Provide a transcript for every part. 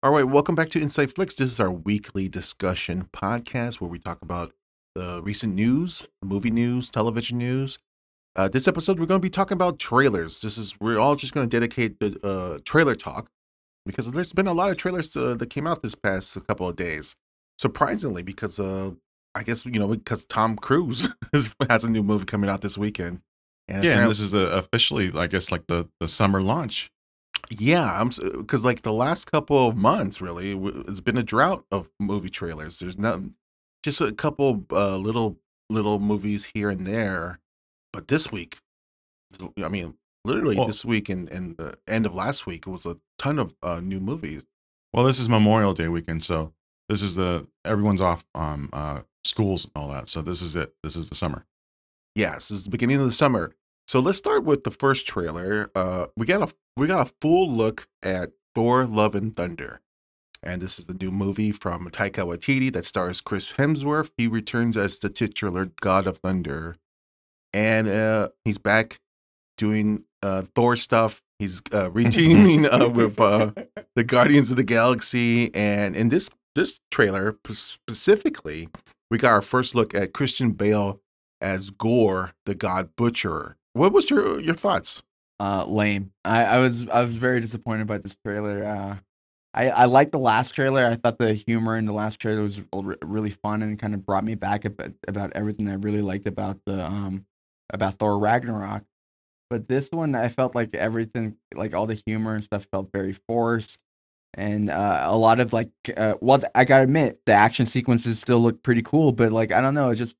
All right, welcome back to Insight Flicks. This is our weekly discussion podcast where we talk about the recent news, movie news, television news. Uh, this episode, we're going to be talking about trailers. This is we're all just going to dedicate the uh, trailer talk because there's been a lot of trailers uh, that came out this past couple of days. Surprisingly, because uh, I guess you know because Tom Cruise has a new movie coming out this weekend. And yeah, and this is a, officially, I guess, like the the summer launch. Yeah, I'm because like the last couple of months, really, it's been a drought of movie trailers. There's not just a couple uh, little little movies here and there, but this week, I mean, literally well, this week and, and the end of last week, it was a ton of uh, new movies. Well, this is Memorial Day weekend, so this is the everyone's off um uh schools and all that. So this is it. This is the summer. Yes, this is the beginning of the summer. So let's start with the first trailer. Uh, we got a we got a full look at Thor: Love and Thunder, and this is the new movie from Taika Waititi that stars Chris Hemsworth. He returns as the titular God of Thunder, and uh, he's back doing uh, Thor stuff. He's uh, reteaming uh, with uh, the Guardians of the Galaxy, and in this this trailer specifically, we got our first look at Christian Bale as Gorr, the God Butcher. What was your your thoughts? Uh, lame. I, I was I was very disappointed by this trailer. Uh, I I liked the last trailer. I thought the humor in the last trailer was really fun and kind of brought me back about, about everything I really liked about the um about Thor Ragnarok. But this one, I felt like everything, like all the humor and stuff, felt very forced, and uh, a lot of like, uh, well, I gotta admit, the action sequences still look pretty cool, but like, I don't know, it just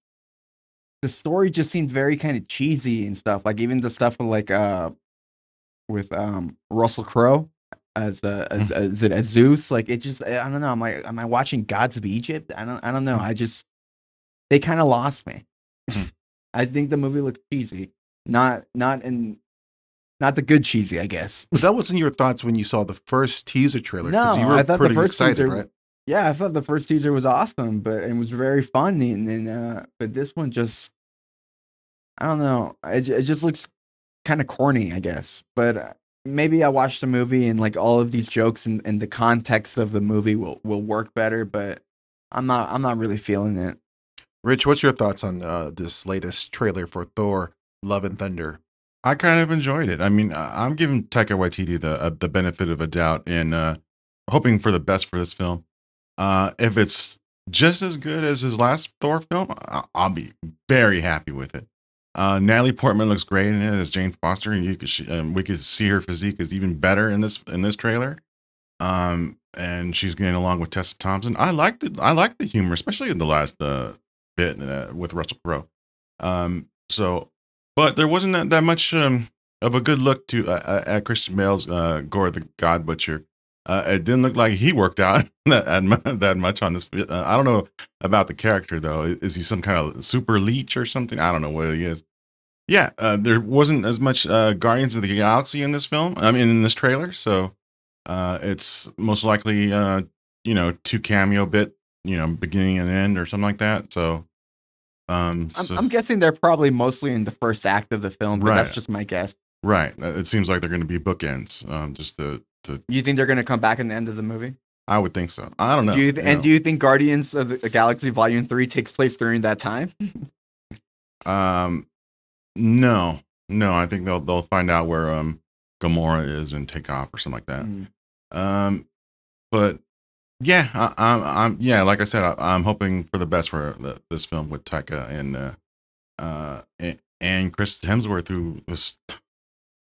the story just seemed very kind of cheesy and stuff. Like even the stuff with like uh with um Russell Crowe as uh as, mm. as it as Zeus. Like it just I don't know. Am I am I watching Gods of Egypt? I don't I don't know. Mm. I just they kind of lost me. Mm. I think the movie looks cheesy. Not not in not the good cheesy, I guess. But that wasn't your thoughts when you saw the first teaser trailer. No, you were I thought the first excited, teaser, right? Yeah, I thought the first teaser was awesome, but it was very fun. And then, uh, but this one just, I don't know. It, it just looks kind of corny, I guess. But uh, maybe I watched the movie and like all of these jokes and, and the context of the movie will will work better. But I'm not I'm not really feeling it. Rich, what's your thoughts on uh, this latest trailer for Thor: Love and Thunder? I kind of enjoyed it. I mean, I'm giving Taika Waititi the uh, the benefit of a doubt and uh, hoping for the best for this film. Uh, if it's just as good as his last Thor film, I'll be very happy with it. Uh, Natalie Portman looks great in it as Jane Foster, and you could she, um, we could see her physique is even better in this in this trailer. Um, and she's getting along with Tessa Thompson. I liked it. I liked the humor, especially in the last uh, bit uh, with Russell Crowe. Um, so, but there wasn't that, that much um, of a good look to uh, uh at Christian Bale's uh, Gorr the God Butcher. Uh, it didn't look like he worked out that, that much on this. Uh, I don't know about the character though. Is he some kind of super leech or something? I don't know what he is. Yeah, uh, there wasn't as much uh, Guardians of the Galaxy in this film. I mean, in this trailer. So uh, it's most likely, uh, you know, two cameo bit, you know, beginning and end or something like that. So, um, so, I'm, I'm, guessing they're probably mostly in the first act of the film, but right. that's just my guess. Right. It seems like they're going to be bookends. Um, just to to. You think they're going to come back in the end of the movie? I would think so. I don't know. Do you th- you and know. do you think Guardians of the Galaxy Volume Three takes place during that time? um, no, no. I think they'll they'll find out where um Gamora is and take off or something like that. Mm. Um, but yeah, I, I'm I'm yeah. Like I said, I, am hoping for the best for the, this film with Taika and uh, uh and, and Chris Hemsworth, who was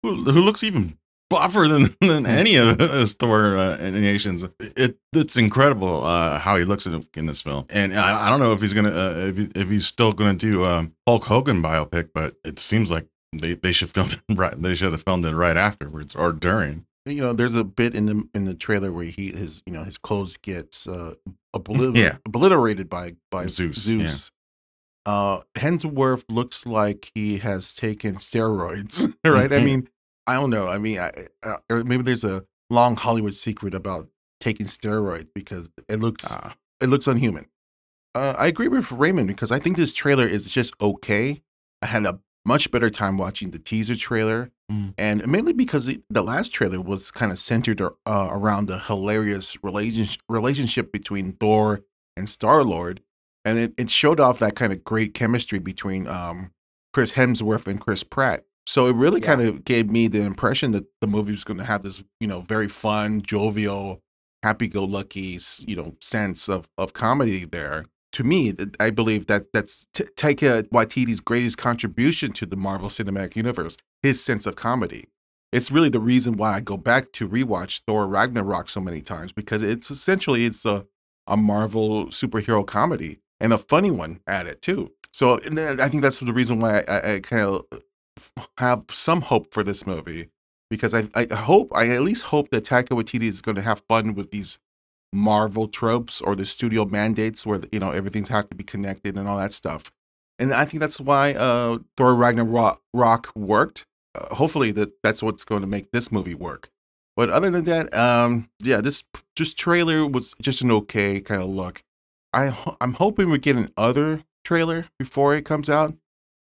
who, who looks even buffer than, than hmm. any of his Thor uh, animations. It it's incredible uh, how he looks in, in this film, and I, I don't know if he's gonna uh, if, he, if he's still gonna do um, Hulk Hogan biopic, but it seems like they, they should film it right. They should have filmed it right afterwards or during. You know, there's a bit in the in the trailer where he his you know his clothes gets uh, obliter- yeah. obliterated by by Zeus. Zeus. Yeah. Uh, Hemsworth looks like he has taken steroids, right? I mm-hmm. mean, I don't know. I mean, I, or maybe there's a long Hollywood secret about taking steroids because it looks uh. it looks unhuman. Uh, I agree with Raymond because I think this trailer is just okay. I had a much better time watching the teaser trailer. Mm. and mainly because the, the last trailer was kind of centered uh, around the hilarious relationship relationship between Thor and Star Lord, and it, it showed off that kind of great chemistry between um, Chris Hemsworth and Chris Pratt. So it really Yeah. kind of gave me the impression that the movie was going to have this, you know, very fun, jovial, happy-go-lucky, you know, sense of of comedy there. To me, I believe that that's T- Taika Waititi's greatest contribution to the Marvel Cinematic Universe, his sense of comedy. It's really the reason why I go back to rewatch Thor Ragnarok so many times because it's essentially it's a a Marvel superhero comedy and a funny one at it too. So I think that's the reason why I, I, I kind of have some hope for this movie because I, I hope I at least hope that Taika Waititi is going to have fun with these Marvel tropes or the studio mandates where you know everything's have to be connected and all that stuff. And I think that's why uh, Thor Ragnarok worked. Uh, hopefully that that's what's going to make this movie work. But other than that, um, yeah, this just trailer was just an okay kind of look. I I'm hoping we get an other trailer before it comes out.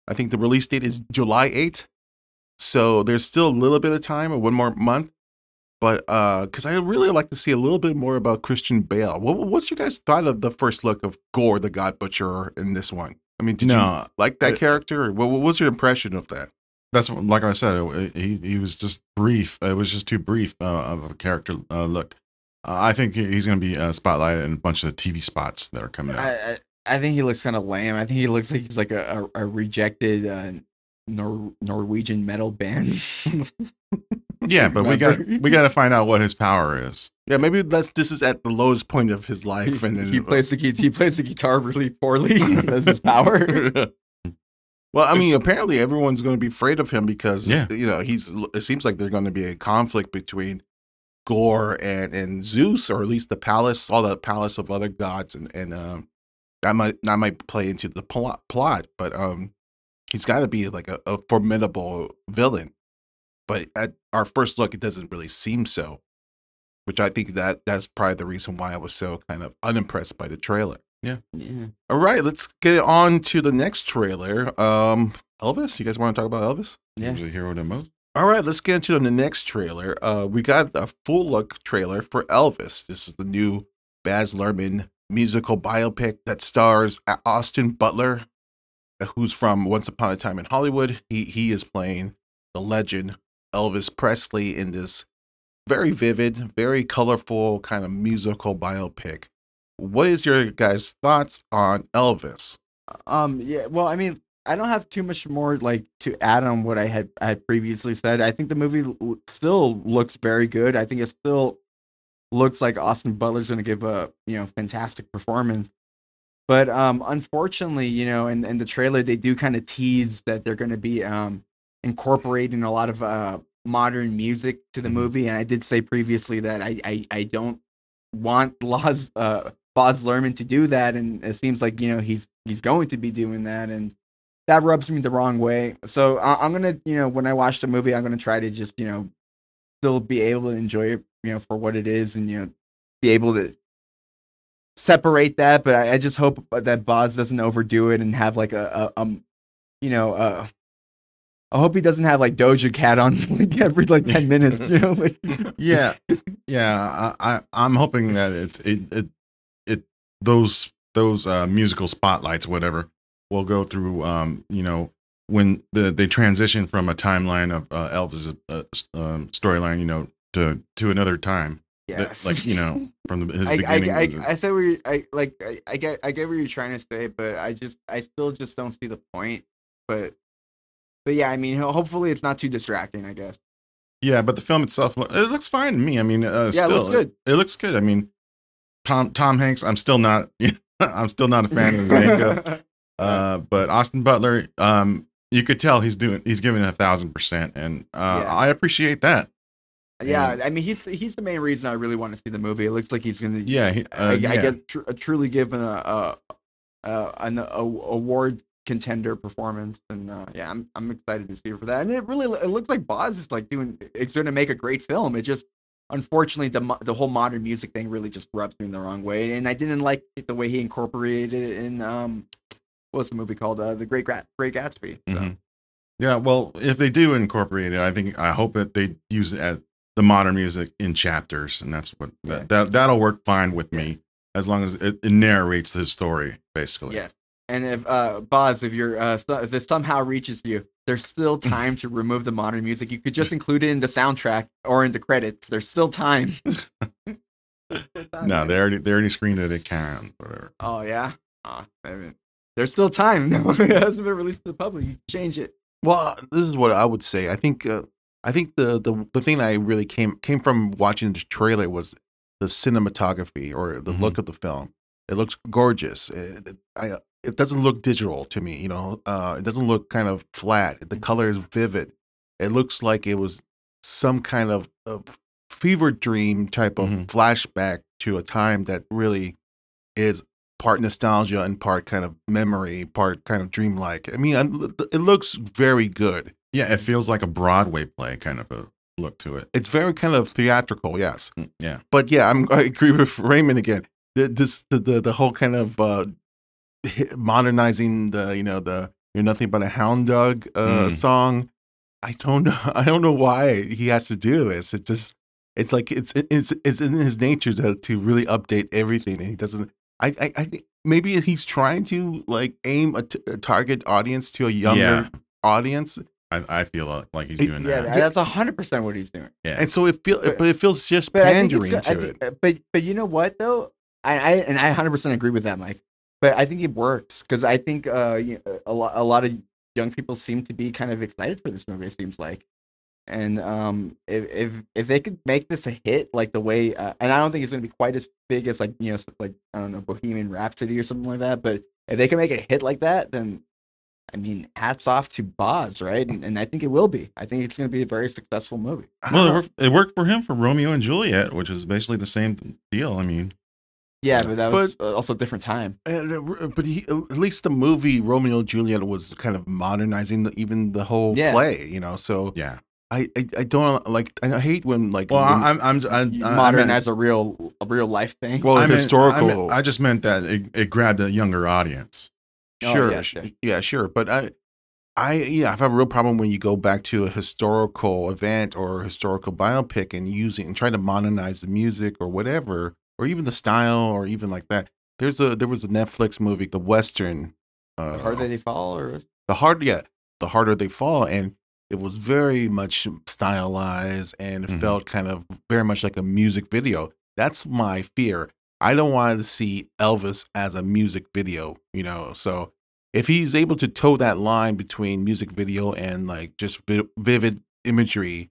I think the release date is July 8th. So there's still a little bit of time, or one more month. But uh, because I really like to see a little bit more about Christian Bale. What, what's your guys thought of the first look of Gorr the God Butcher in this one? I mean, did you like that it- character? What, what was your impression of that? that's what- like I said. It, he he was just brief. It was just too brief uh, of a character uh, look. Uh, I think he's going to be uh, spotlighted in a bunch of the TV spots that are coming out. I, I I think he looks kind of lame. I think he looks like he's like a, a, a rejected uh, Nor- Norwegian metal band. yeah, but we got we got to find out what his power is. Yeah, maybe that's this is at the lowest point of his life, and then he plays the he plays the guitar really poorly. That's his power. well, I mean, apparently everyone's going to be afraid of him because Yeah. you know he's. It seems like there's going to be a conflict between Gorr and and Zeus, or at least the palace, all the palace of other gods, and and um, that might that might play into the plot. Plot, but um, he's got to be like a, a formidable villain. But at our first look, it doesn't really seem so. Which I think that that's probably the reason why I was so kind of unimpressed by the trailer. yeah. yeah. All right, let's get on to the next trailer. Um, Elvis, you guys want to talk about Elvis? Yeah. Who's the hero the most? All right, let's get into the next trailer. Uh, we got a full look trailer for Elvis. This is the new Baz Luhrmann musical biopic that stars Austin Butler, uh, who's from Once Upon a Time in Hollywood. He he is playing the legend Elvis Presley in this very vivid, very colorful kind of musical biopic. What is your guys' thoughts on Elvis? Um. Yeah. Well, I mean, I don't have too much more like to add on what I had I had previously said. I think the movie still looks very good. I think it still looks like Austin Butler's going to give a you know fantastic performance. But um, unfortunately, you know, in, in the trailer they do kind of tease that they're going to be um incorporating a lot of uh modern music to the Mhm. movie, and I did say previously that I I, I don't want Loz uh Boz Luhrmann to do that, and it seems like you know he's he's going to be doing that, and that rubs me the wrong way. So I, I'm gonna you know when I watch the movie, I'm gonna try to just you know still be able to enjoy it you know for what it is, and you know be able to separate that. But I, I just hope that Boz doesn't overdo it and have like a, a um you know uh. I hope he doesn't have like Doja Cat on like every like ten minutes, you know. Like, Yeah, yeah. I, I I'm hoping that it's it it it those those uh, musical spotlights, whatever, will go through. Um, you know, when the they transition from a timeline of uh, Elvis' uh, um, storyline, you know, to to another time, that- yes. like you know, from the, his I, beginning. I, I, I said we I like I, I get I get what you're trying to say, but I just I still just don't see the point. But but yeah, I mean, hopefully it's not too distracting. I guess. yeah, but the film itself, it looks fine to me. I mean, uh, Yeah, it looks good. It, looks good. I mean, Tom Tom Hanks. I'm still not. I'm still not a fan of his makeup. Uh, but Austin Butler, um, you could tell he's doing, he's giving it a thousand percent, and uh, Yeah. I appreciate that. Yeah, I mean, he's he's the main reason I really want to see the movie. It looks like he's gonna. Yeah, he, I, uh, I yeah. get tr- truly given a, a, a an a, award contender performance, and uh, yeah, I'm I'm excited to see her for that. And it really it looks like Boz is like doing. It's going to make a great film. It just unfortunately the the whole modern music thing really just rubs me in the wrong way, and I didn't like the way he incorporated it in um. What's the movie called? Uh, the Great Gra- Great Gatsby. So Mhm. Yeah, well, if they do incorporate it, I think I hope that they use it as the modern music in chapters, and that's what Yeah. that, that that'll work fine with me as long as it, it narrates his story, basically. Yes. And if uh Boz, if you're uh so- if this somehow reaches you, there's still time to remove the modern music. You could just include it in the soundtrack or in the credits. There's still time. There's still time, No, they already they already screened it. It can whatever. Oh yeah. Oh, I mean, there's still time. No, it hasn't been released to the public. You can change it. Well, this is what I would say. I think uh, I think the, the the thing I really came came from watching the trailer was the cinematography or the Mhm. look of the film. It looks gorgeous. It, it- I, it doesn't look digital to me. You know, uh, it doesn't look kind of flat. The color is vivid. It looks like it was some kind of, of fever dream type of Mhm. flashback to a time that really is part nostalgia and part kind of memory, part kind of dreamlike. I mean, I'm- it looks very good. Yeah, it feels like a Broadway play kind of a look to it. It's very kind of theatrical, yes. Mm, Yeah. But yeah, I'm, I agree with Raymond again. The, this the, the the whole kind of uh, modernizing the you know the you're nothing but a hound dog uh, Mm. song. I don't know. I don't know why he has to do this. It just it's like it's it's it's in his nature to to really update everything, and he doesn't. I I, I think maybe he's trying to like aim a, t- a target audience to a younger Yeah. audience, I, I feel like- like he's It- doing Yeah, that. that's hundred percent what he's doing. Yeah. and so it feels, But- but, it feels just But I think it's pandering to think- it. uh, But but you know what though, I, I and I hundred percent agree with that, Mike. But I think it works because I think uh you- a lot a lot of young people seem to be kind of excited for this movie. It seems like, and um if if if they could make this a hit like the way uh, and I don't think it's gonna be quite as big as like you know like I don't know Bohemian Rhapsody or something like that. But if they can make it a hit like that, then I mean, hats off to Boz, right? And, and I think it will be. I think it's going to be a very successful movie. Well, it worked, it worked for him for Romeo and Juliet, which is basically the same deal. I mean, Yeah, Yeah. but that was uh, also a different time. And, uh, but he, at least the movie Romeo and Juliet was kind of modernizing the, even the whole Yeah. play, you know. So yeah. I, I, I don't like. I hate when like Well, when- I, I'm I'm I, You I, I modern meant- as a real a real life thing. well I meant- I historical. meant- I, just meant that it, it grabbed a younger audience. Oh, sure, yeah, sure. yeah, sure. But I, I yeah, I have had a real problem when you go back to a historical event or historical biopic and using and trying to modernize the music or whatever, or even the style or even like that. There's a there was a Netflix movie, the Western. Uh, The harder they fall, or the hard yeah the harder they fall and it was very much stylized and it Mhm. felt kind of very much like a music video that's my fear i don't want to see elvis as a music video you know? So if he's able to toe that line between music video and like just vi- vivid imagery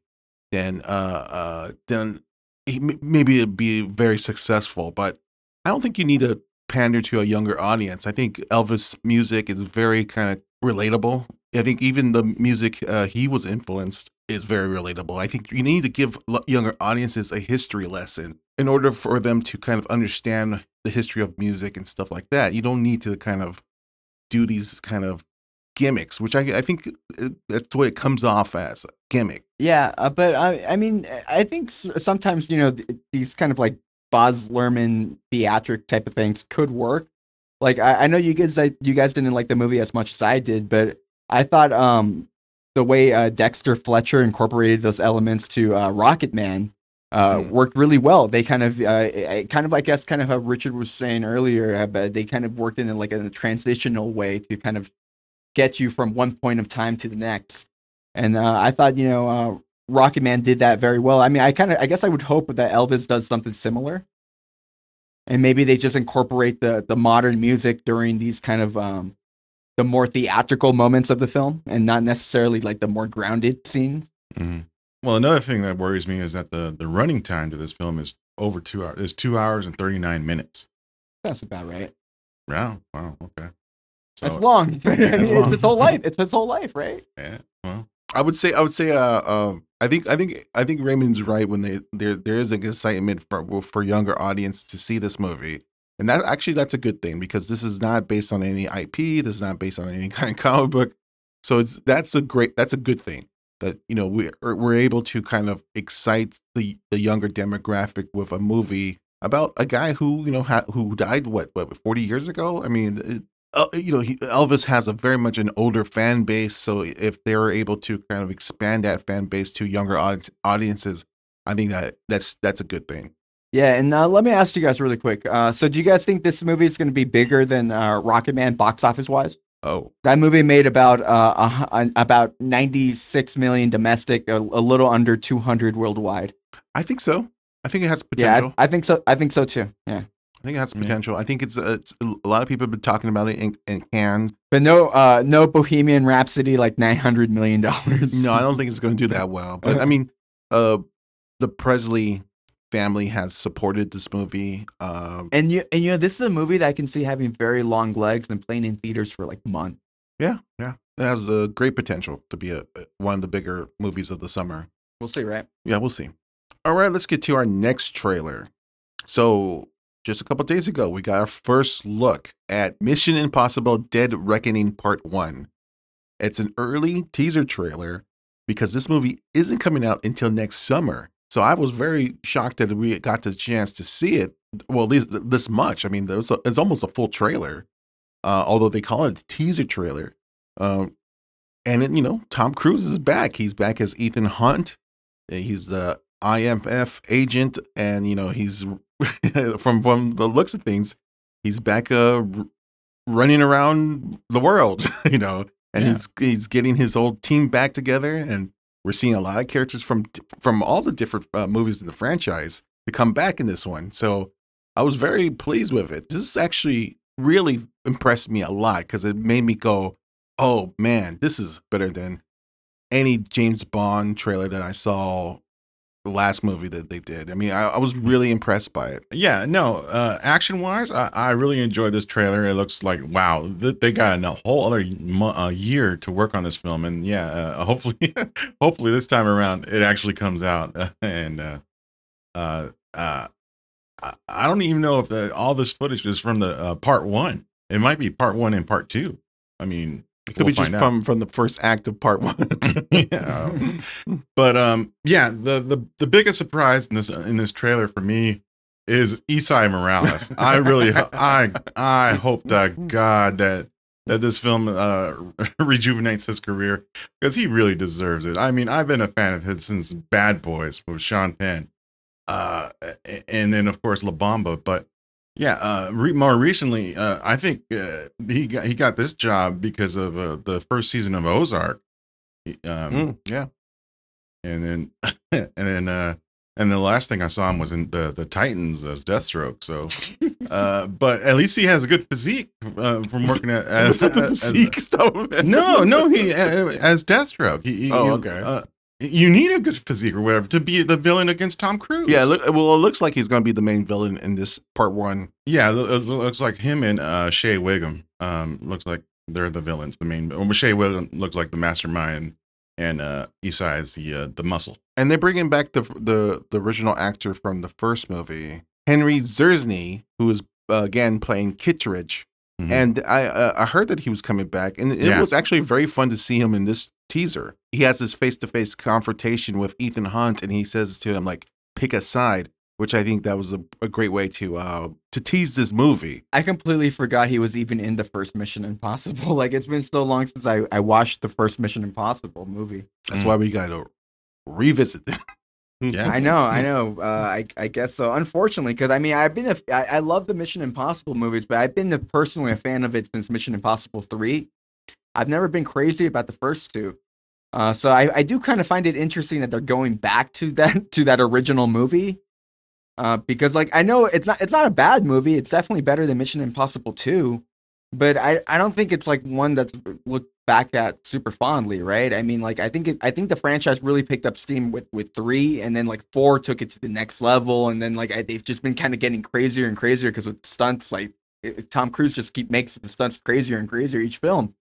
then uh uh then he, maybe it'd be very successful but i don't think you need to pander to a younger audience. I think elvis music is very kind of relatable. I think even the music uh, he was influenced is very relatable. I think you need to give younger audiences a history lesson in order for them to kind of understand the history of music and stuff like that you don't need to kind of do these kind of gimmicks which i, I think uh, that's what it comes off as gimmick yeah. Uh, but I I mean I think sometimes you know th- these kind of like Boz Luhrmann theatric type of things could work. Like I, I know you guys I, you guys didn't like the movie as much as I did, but I thought um the way uh, Dexter Fletcher incorporated those elements to uh, Rocket Man uh, Mm. worked really well. They kind of, uh, I- kind of, I guess, kind of how Richard was saying earlier, uh, but they kind of worked in like in a transitional way to kind of get you from one point of time to the next. And uh, I thought, you know, uh, Rocket Man did that very well. I mean, I kind of, I guess, I would hope that Elvis does something similar, and maybe they just incorporate the the modern music during these kind of um, the more theatrical moments of the film, and not necessarily like the more grounded scenes. Mhm. Well, another thing that worries me is that the the running time to this film is over two hours. Is two hours and thirty nine minutes. That's about right. Wow. Wow. Okay. That's So, long. I mean, it's it's long. his whole life. It's his whole life, right? Yeah. Well. I would say I would say uh, uh I think I think I think Raymond's right when they there there is an excitement for for younger audience to see this movie. And that actually that's a good thing because this is not based on any IP, this is not based on any kind of comic book. So it's that's a great that's a good thing that you know we are we're able to kind of excite the the younger demographic with a movie about a guy who, you know, ha- who died what what 40 years ago? I mean, it, uh, you know, he, Elvis has a very much an older fan base. So if they're able to kind of expand that fan base to younger aud- audiences, I think that that's that's a good thing. Yeah, and uh, let me ask you guys really quick. Uh, so, do you guys think this movie is going to be bigger than uh, Rocket Man box office wise? Oh, That movie made about uh, a about ninety six million domestic, a, a little under two hundred worldwide. I think so. I think it has potential. Yeah, I, I think so. I think so too. Yeah, I think it has Yeah. potential. I think it's, uh, it's a lot of people have been talking about it in, in Cannes. but no, uh, no Bohemian Rhapsody like nine hundred million dollars. No, I don't think it's going to do that well. But I mean, uh, the Presley family has supported this movie. Um, And you and you know this is a movie that I can see having very long legs and playing in theaters for like months. yeah, yeah, it has a great potential to be a, one of the bigger movies of the summer. We'll see, right? Yeah, we'll see. All right, let's get to our next trailer. So, just a couple days ago, we got our first look at Mission Impossible Dead Reckoning Part 1. It's an early teaser trailer because this movie isn't coming out until next summer. So, I was very shocked that we got the chance to see it. Well, least this much. I mean, there's a, it's almost a full trailer, uh, although they call it a teaser trailer. Um, and, it, you know, Tom Cruise is back. He's back as Ethan Hunt. He's the IMF agent, and you know he's from from the looks of things, he's back uh running around the world, you know, and Yeah. he's he's getting his old team back together, and we're seeing a lot of characters from from all the different uh, movies in the franchise to come back in this one. So I was very pleased with it. This actually really impressed me a lot because it made me go, "Oh man, this is better than." any James Bond trailer that I saw last movie that they did. I mean, I, I was really impressed by it. Yeah, no. Uh, action wise, I, I really enjoyed this trailer. It looks like wow, th- they got a whole other uh, year to work on this film, and yeah, uh, hopefully, hopefully this time around it actually comes out. and uh, uh, uh, I, I don't even know if the, all this footage is from the uh, part one. It might be part one and part two. I mean, It could We'll be just out. from from the first act of part one. yeah. But um, yeah, the the the biggest surprise in this in this trailer for me is Esai Morales. I really I I hope to God that that this film uh rejuvenates his career because he really deserves it. I mean, I've been a fan of his since Bad Boys with Sean Penn, uh, and then of course La Bamba. But yeah, uh, re- more recently, uh, I think uh, he got he got this job because of uh, the first season of Ozark. He, Um, Mm, yeah, and then and then uh and the last thing I saw him was in the the Titans as Deathstroke. So, uh, but at least he has a good physique uh, from working at as, what's with the as- physique stuff? man? no, no, he as Deathstroke. He, he- Oh, he, okay. Uh, you need a good physique or whatever to be the villain against Tom Cruise. Yeah, look, well, it looks like he's going to be the main villain in this part one. yeah. It looks, like him and uh, Shea Whigham. Um, looks like they're the villains. The main. Or Shea Whigham looks like the mastermind, and uh, Esai is the uh, the muscle. And they're bringing back the the the original actor from the first movie, Henry Czerny, who is uh, again playing Kittredge. Mhm. And I uh, I heard that he was coming back, and it Yeah. was actually very fun to see him in this teaser. He has this face to face confrontation with Ethan Hunt, and he says to him like, "Pick a side," which I think that was a, a great way to uh to tease this movie. I completely forgot he was even in the first Mission Impossible. Like it's been so long since I, I watched the first Mission Impossible movie. That's Mm. why we got to revisit them. Yeah. I know, I know. Uh, I I guess so. Unfortunately, because I mean, I've been a I, I love the Mission Impossible movies, but I've been a, personally a fan of it since Mission Impossible three. I've never been crazy about the first two. Uh, so I, I do kind of find it interesting that they're going back to that to that original movie. Uh, because like I know it's not it's not a bad movie. It's definitely better than Mission Impossible two, but I, I don't think it's like one that's looked back at super fondly, right? I mean, like I think it, I think the franchise really picked up steam with with three, and then like four took it to the next level, and then like I, they've just been kind of getting crazier and crazier because with stunts, like it, Tom Cruise just keep makes the stunts crazier and crazier each film,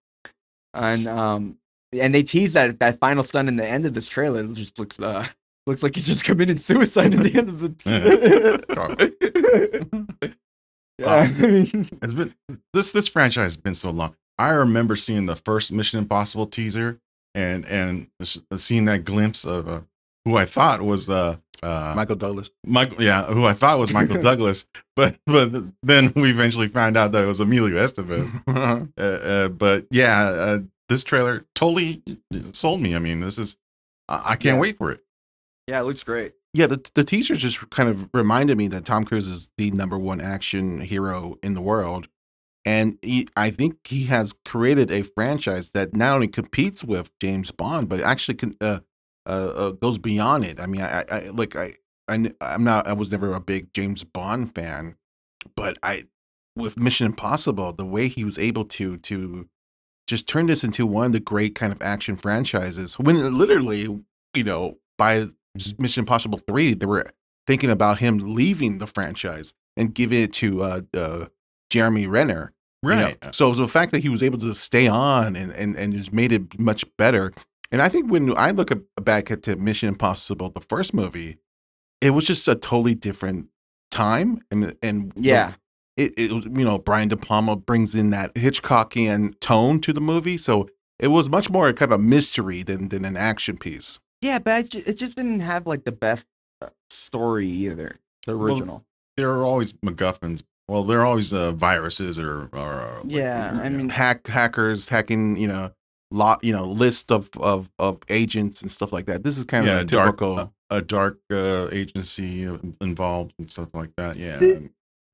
and um and they tease that that final stunt in the end of this trailer it just looks uh looks like he's just committed suicide at the end of the. yeah, I mean, It's been this this franchise has been so long. I remember seeing the first Mission Impossible teaser and and seeing that glimpse of uh, who I thought was uh, uh, Michael Douglas. Michael, yeah, who I thought was Michael Douglas, but but then we eventually found out that it was Emilio Estevez. Uh, uh, but yeah, uh, this trailer totally sold me. I mean, this is I, I can't Yeah. wait for it. yeah, it looks great. Yeah, the the teaser just kind of reminded me that Tom Cruise is the number one action hero in the world, and he, I think he has created a franchise that not only competes with James Bond, but actually can, uh, uh, uh, goes beyond it. I mean, I, I, I like I, I I'm not I was never a big James Bond fan, but I with Mission Impossible, the way he was able to to just turn this into one of the great kind of action franchises when literally, you know, by Mission Impossible 3, they were thinking about him leaving the franchise and giving it to uh, uh Jeremy Renner. you know. Right. So the fact that he was able to stay on and, and, and just made it much better. And I think when I look at, back at the Mission Impossible, the first movie, it was just a totally different time. And, and Yeah. it, it was, you know, Brian De Palma brings in that Hitchcockian tone to the movie. So it was much more kind of a mystery than, than an action piece. Yeah, but it just, it just didn't have like the best uh, story either. The Well, original. there are always MacGuffins. Well, there are always uh, viruses or, or uh, like, yeah, I mean, hack hackers hacking, you know, lot, you know, list of, of, of agents and stuff like that. This is kind yeah, of a dark, typical. a, a dark uh, agency involved and stuff like that. Yeah,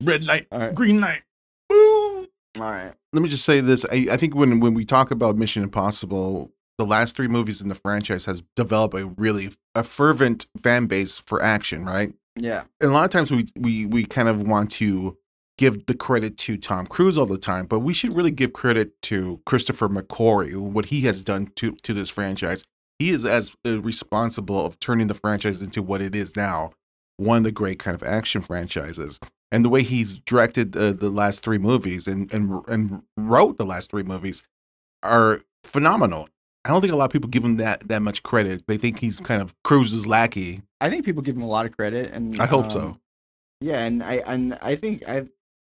red light, right, green light. all right. let me just say this. I, I think when when we talk about Mission Impossible, the last three movies in the franchise has developed a really a fervent fan base for action, right? Yeah, And a lot of times we we we kind of want to give the credit to Tom Cruise all the time, but we should really give credit to Christopher McQuarrie, what he has done to to this franchise. He is as uh, responsible of turning the franchise into what it is now, one of the great kind of action franchises. And the way he's directed uh, the last three movies and and and wrote the last three movies are phenomenal. I don't think a lot of people give him that that much credit. They think he's kind of Cruise's lackey. I think people give him a lot of credit, and I hope um, so. Yeah, and I and I think I,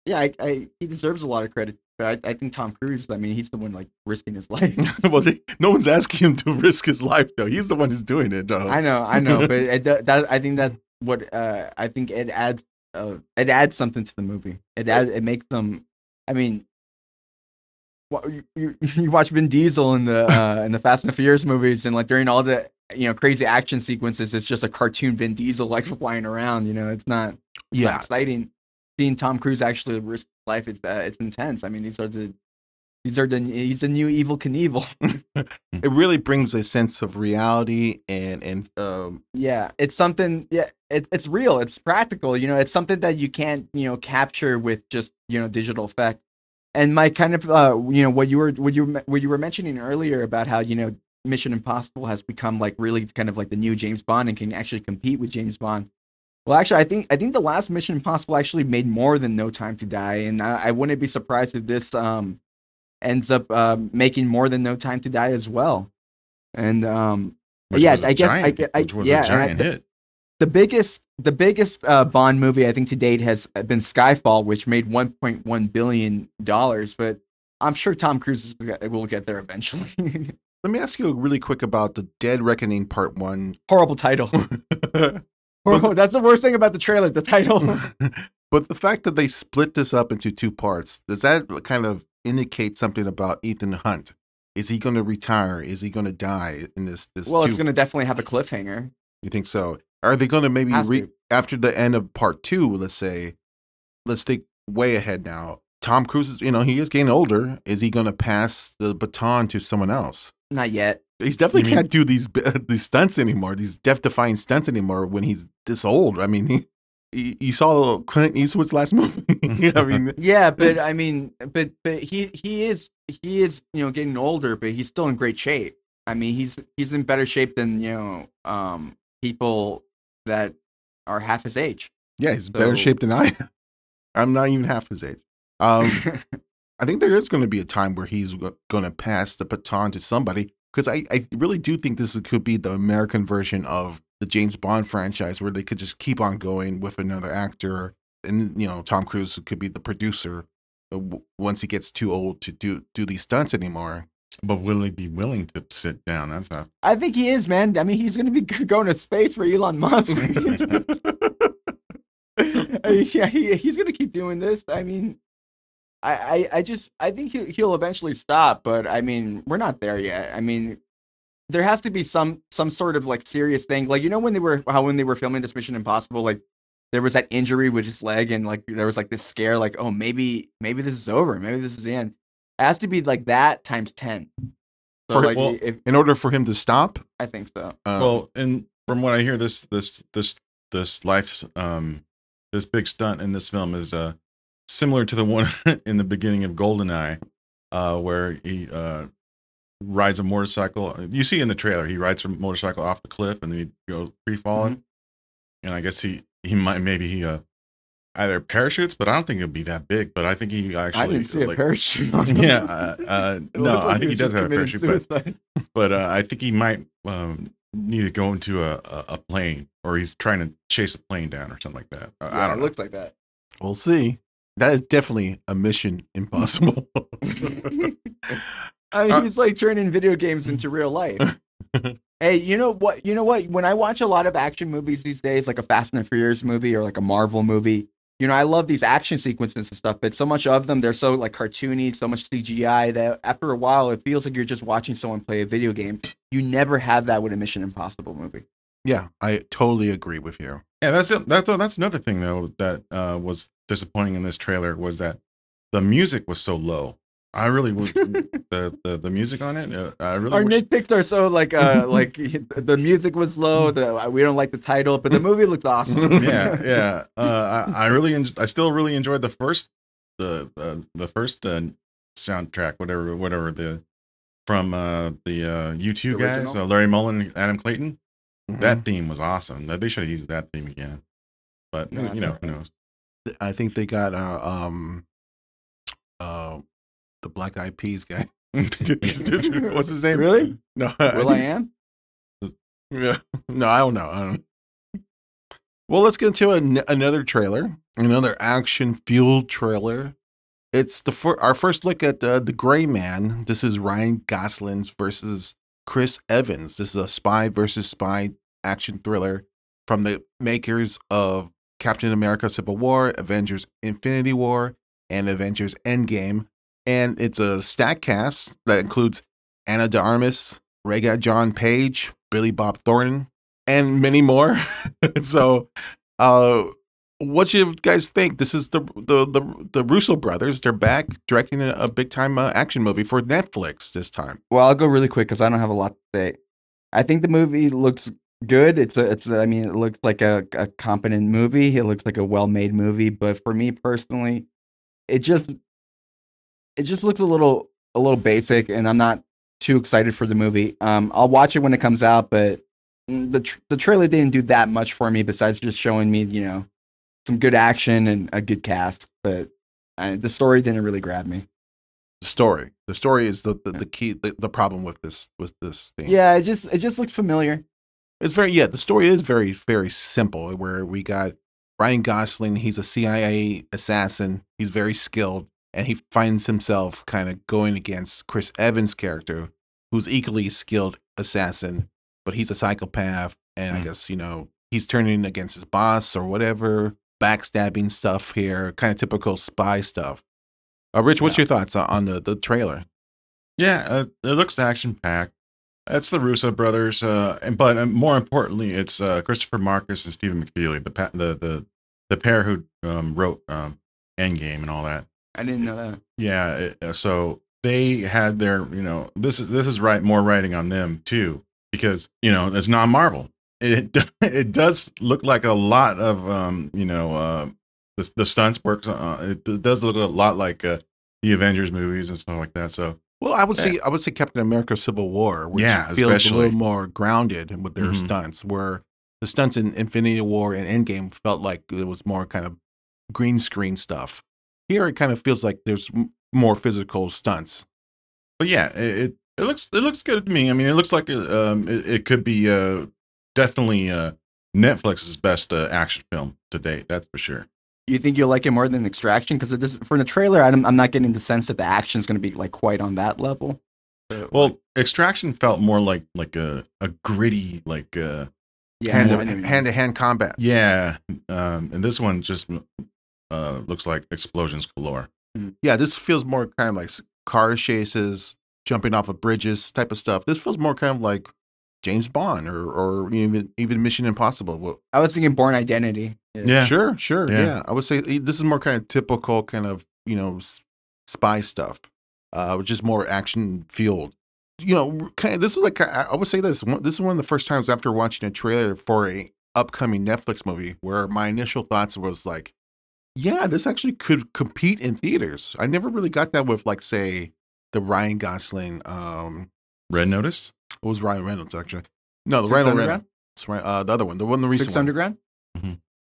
yeah, I, I he deserves a lot of credit. But I, I think Tom Cruise. I mean, he's the one like risking his life. well, they, no one's asking him to risk his life though. He's the one who's doing it. Though. I know, I know, but it, that I think that what uh I think it adds uh it adds something to the movie. It adds it makes them. I mean, what, you, you you watch Vin Diesel in the uh in the Fast and the Furious movies, and like during all the you know crazy action sequences, it's just a cartoon Vin Diesel like flying around. You know, it's not it's not yeah, exciting. Seeing Tom Cruise actually risk life, it's uh, it's intense. I mean, these are the these are the he's the new Evel Knievel. it really brings a sense of reality and and um, Yeah, it's something. Yeah, it, it's real. It's practical. You know, it's something that you can't you know capture with just you know digital effect. And my kind of uh you know what you were what you were- what you were mentioning earlier about how you know Mission Impossible has become like really kind of like the new James Bond and can actually compete with James Bond. Well, actually, I think I think the last Mission Impossible actually made more than No Time to Die, and I, I wouldn't be surprised if this um ends up um, making more than No Time to Die as well. And um yeah, I guess giant, gue- I which was yeah, a and I- giant the- hit. the biggest the biggest uh, Bond movie I think to date has been Skyfall, which made 1.1 billion dollars. But I'm sure Tom Cruise will get there eventually. let me ask you really quick about the Dead Reckoning Part One. Horrible title. Oh, that's the worst thing about the trailer. The title. but the fact that they split this up into two parts does that kind of indicate something about Ethan Hunt? Is he going to retire? Is he going to die in this? This well, two? it's going to definitely have a cliffhanger. You think so? Are they going to maybe re- to. after the end of part two? Let's say, let's think way ahead now. Tom Cruise is, you know, he is getting older. Is he going to pass the baton to someone else? Not yet. He's definitely You mean- can't do these these stunts anymore. These death-defying stunts anymore when he's this old. I mean, he, he you saw Clint Eastwood's last movie. I mean, Yeah, but I mean, but but he he is he is you know getting older, but he's still in great shape. I mean, he's he's in better shape than you know um people that are half his age. yeah, he's better So- shape than I. am. I'm not even half his age. Um, I think there is going to be a time where he's going to pass the baton to somebody because I, I really do think this could be the American version of the James Bond franchise where they could just keep on going with another actor and you know Tom Cruise could be the producer uh, once he gets too old to do do these stunts anymore. But will he be willing to sit down? That's not. I think he is, man. I mean, he's going to be going to space for Elon Musk. Yeah, he, he's going to keep doing this. I mean, I, I, I just I think he'll, he'll eventually stop, but I mean, we're not there yet. I mean, there has to be some some sort of like serious thing. Like you know when they were how when they were filming this Mission Impossible, like there was that injury with his leg, and like there was like this scare, like oh maybe maybe this is over, maybe this is the end. It has to be like that times ten. So For- like well, if, In order for him to stop, I think so. uh, well, and from what I hear, this this this this life um this big stunt in this film is uh similar to the one in the beginning of Goldeneye, uh, where he uh rides a motorcycle. You see in the trailer, he rides a motorcycle off the cliff and then he goes free falling. And I guess he he might maybe he uh either parachutes, but I don't think it'd be that big. But I think he actually I didn't see a like, parachute. on him. yeah, uh, uh, no, like I think he was does have a committing parachute, but suicide. but uh, I think he might um, need to go into a, a, a plane, or he's trying to chase a plane down, or something like that. Uh, Yeah, I don't it know. looks like that. we'll see. That is definitely a mission impossible. I mean, Uh, he's like turning video games into real life. hey, you know what? You know what? When I watch a lot of action movies these days, like a Fast and the Furious movie or like a Marvel movie, you know, I love these action sequences and stuff, but so much of them they're so like cartoony, so much CGI that after a while it feels like you're just watching someone play a video game. You never have that with a Mission Impossible movie. Yeah, I totally agree with you. Yeah, that's it. That's that's another thing though that uh, was disappointing in this trailer was that the music was so low. I really was the, the the music on it. Uh, I really Our wish, nitpicks are so like uh like the music was low, the we don't like the title, but the movie looks awesome. yeah, yeah. Uh, I, I really, en- I still really enjoyed the first, the uh, the first uh, soundtrack, whatever, whatever the from uh, the uh, U two guys, uh, Larry Mullen, Adam Clayton. That theme was awesome. They should have used that theme again. But No, you know, who knows? I think they got uh, um uh the Black Eyed Peas guy. What's his name? Really? No, Will I am? Yeah. No, I don't know. I don't Well, let's get into an- another trailer, another action fueled trailer. It's the fir- our first look at uh, the Gray Man. This is Ryan Gosling's versus Chris Evans. This is a spy versus spy action thriller from the makers of Captain America: Civil War, Avengers: Infinity War, and Avengers: Endgame. And it's a stack cast that includes Ana de Armas, Regé-Jean Page, Billy Bob Thornton, and many more. so, uh, what you guys think? This is the the the, the Russo brothers. They're back directing a, a big time uh, action movie for Netflix this time. Well, I'll go really quick because I don't have a lot to say. I think the movie looks good. It's a, it's. A, I mean, it looks like a, a competent movie. It looks like a well made movie. But for me personally, it just it just looks a little a little basic, and I'm not too excited for the movie. Um, I'll watch it when it comes out, but mm, the tr- the trailer didn't do that much for me besides just showing me, you know, some good action and a good cast. But uh, the story didn't really grab me. The story. The story is the the, the key. The, the problem with this with this thing. Yeah, it just it just looks familiar. It's very yeah. The story is very very simple. Where we got Ryan Gosling. He's a CIA assassin. He's very skilled, and he finds himself kind of going against Chris Evans' character, who's equally skilled assassin, but he's a psychopath, and I Hmm. guess you know he's turning against his boss or whatever, backstabbing stuff here, kind of typical spy stuff. Uh, Rich, what's Yeah. your thoughts on, on the the trailer? Yeah, uh, it looks action packed. It's the Russo brothers, uh, and- but uh, more importantly, it's uh, Christopher Markus and Stephen McFeely, the pa- the the the pair who um, wrote um, Endgame and all that. I didn't know that. Yeah, it, uh, so they had their, you know, this is this is right more writing on them too because you know it's not Marvel. It it does look like a lot of um, you know, uh, the the stunts works. Uh, it, does look a lot like uh, the Avengers movies and stuff like that. So Well, I would Yeah. say I would say Captain America: Civil War, which Yeah, feels a little more grounded with their Mhm. stunts. Where the stunts in Infinity War and Endgame felt like it was more kind of green screen stuff. Here, it kind of feels like there's more physical stunts. but yeah, it, it it looks it looks good to me. I mean, it looks like uh, um, it, it could be uh, definitely uh, Netflix's best uh, action film to date. That's for sure. You think you'll like it more than Extraction? Because for the trailer, I'm, I'm not getting the sense that the action is going to be like quite on that level. Well, Extraction felt more like like a a gritty like uh yeah, hand I to know what you mean. hand to hand combat. yeah, um, and this one just uh looks like explosions galore. Yeah, this feels more kind of like car chases, jumping off of bridges type of stuff. This feels more kind of like James Bond or or even even Mission Impossible. Well, I was thinking Bourne Identity. Yeah, Sure, sure. Yeah. Yeah. I would say eh, this is more kind of typical kind of, you know, spy stuff, uh, which is more action fueled. You know, kind of, this is like, I I would say this, this is one of the first times after watching a trailer for a upcoming Netflix movie where my initial thoughts was like, yeah, this actually could compete in theaters. I never really got that with like, say, the Ryan Gosling, um, Red Notice. it was Ryan Reynolds actually. No, the Six Ryan Underground? Reynolds, right? Uh, the other one, the one, the recent Six one. Underground.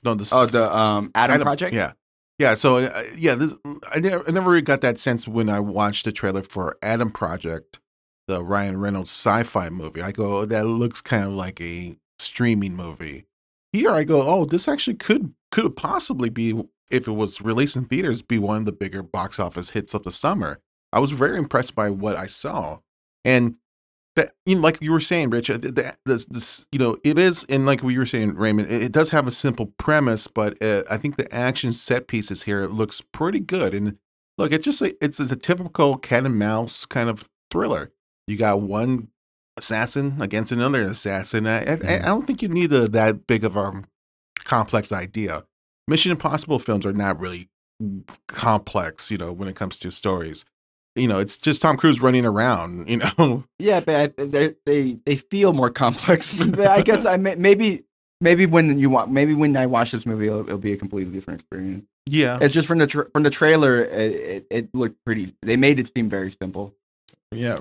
No, the Oh, the um Adam, Adam- Project. Yeah, yeah. So uh, yeah, this, I never, I never really got that sense when I watched the trailer for Adam Project, the Ryan Reynolds sci-fi movie. I go, oh, that looks kind of like a streaming movie. Here, I go, oh, this actually could could possibly be, if it was released in theaters, be one of the bigger box office hits of the summer. I was very impressed by what I saw, and that you know, like you were saying, Rich, uh, that this, this, you know, it is, and like we were saying, Raymond, it, it does have a simple premise, but uh, I think the action set pieces here looks pretty good. And look, it's just a, it's, it's a typical cat and mouse kind of thriller. You got one assassin against another assassin. I, I, I don't think you need a, that big of a complex idea. Mission Impossible films are not really complex, you know, when it comes to stories. You know, it's just Tom Cruise running around, you know. Yeah, but I, they they they feel more complex. But I guess I may, maybe maybe when you want maybe when I watch this movie, it'll, it'll be a completely different experience. Yeah. It's just from the tra- from the trailer, it, it, it looked pretty. They made it seem very simple. Yeah,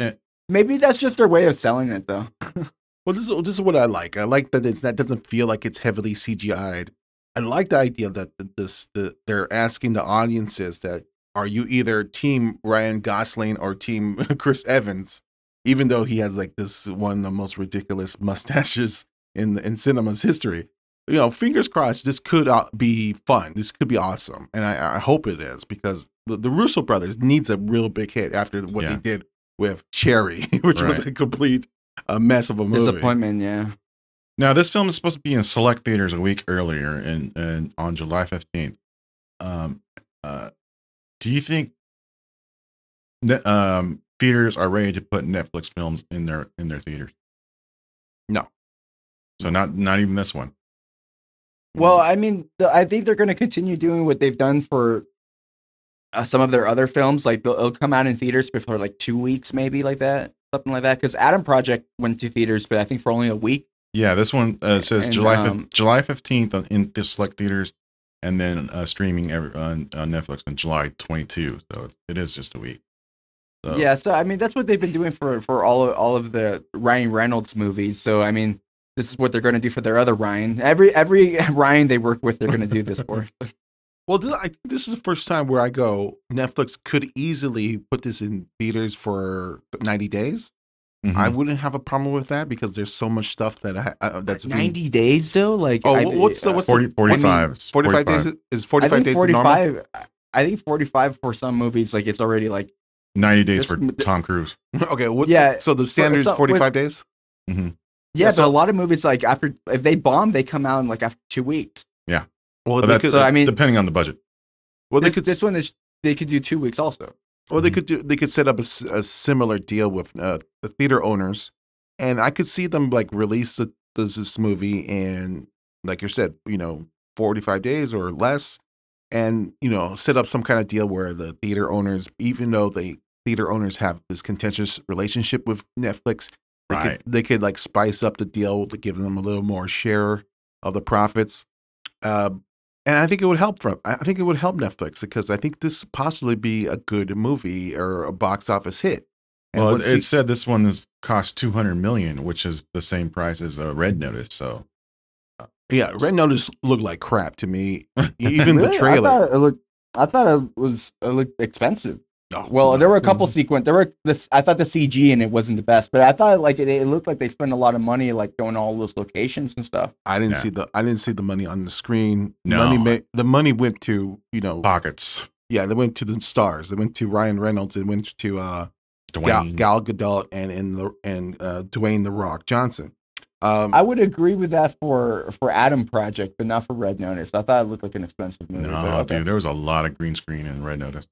eh. Maybe that's just their way of selling it, though. Well, this is this is what I like. I like that it's that doesn't feel like it's heavily CGI'd. I like the idea that this the, they're asking the audiences that are you either team Ryan Gosling or team Chris Evans, even though he has like this one of the most ridiculous mustaches in in cinema's history. You know, fingers crossed, this could uh, be fun. This could be awesome, and I, I hope it is because the, the Russo brothers needs a real big hit after what Yeah. they did with Cherry, which was a complete a mess of a movie. Disappointment, yeah. Now, this film is supposed to be in select theaters a week earlier, and and on July fifteenth. Um, uh, do you think um theaters are ready to put Netflix films in their in their theaters? No. So not not even this one. Well, I mean, I think they're going to continue doing what they've done for uh, some of their other films. Like they'll, it'll come out in theaters before like two weeks, maybe like that, something like that. Because Adam Project went to theaters, but I think for only a week. Yeah, this one uh, says And, July um, July fifteenth in the select theaters, and then uh, streaming every, on, on Netflix on July twenty two. So it, it is just a week. So, Yeah, so I mean, that's what they've been doing for for all of, all of the Ryan Reynolds movies. So I mean, this is what they're going to do for their other Ryan. Every every Ryan they work with, they're going to do this for. Well, this, I, this is the first time where I go. Netflix could easily put this in theaters for ninety days. Mhm. I wouldn't have a problem with that because there's so much stuff that I, uh, that's being- Ninety days though, like Oh, I- what's the uh, what's 40, the 45. is 45 days is 45 I think days forty normal? five. I think forty five for some movies, like it's already like 90 days This for m- Tom Cruise. okay, what's Yeah, so the standard is so with- 45 days? yeah, Yeah, but so- a lot of movies like after if they bomb, they come out in like after two weeks. Yeah. Well, But they that's could, so I mean- depending on the budget. well, they this, could this one is they could do two weeks also. Or they could do they could set up a similar deal with uh, the theater owners, and I could see them like release the, this, this movie in like you said, you know, forty five days or less, and you know, set up some kind of deal where the theater owners, even though they theater owners have this contentious relationship with Netflix, they Right. could they could like spice up the deal to give them a little more share of the profits. Uh, and I think it would help from I think it would help Netflix because I think this possibly be a good movie or a box office hit. And Well, it, you- it said this one is cost 200 million, which is the same price as a Red Notice. So uh, yeah, Red Notice looked like crap to me. Even the trailer. I thought it looked. I thought it was it looked expensive. Oh, Well, no. there were a couple sequence. There were this. I thought the CG in it wasn't the best, but I thought like it, it looked like they spent a lot of money like going to all those locations and stuff. I didn't Yeah. see the I didn't see the money on the screen. No. Money ma- the money went to, you know, pockets. yeah, they went to the stars. They went to Ryan Reynolds. They went to uh Gal, Gal Gadot and in the and uh, Dwayne the Rock Johnson. Um, I would agree with that for for Adam Project, but not for Red Notice. I thought it looked like an expensive movie. no, okay. dude, there was a lot of green screen in Red Notice.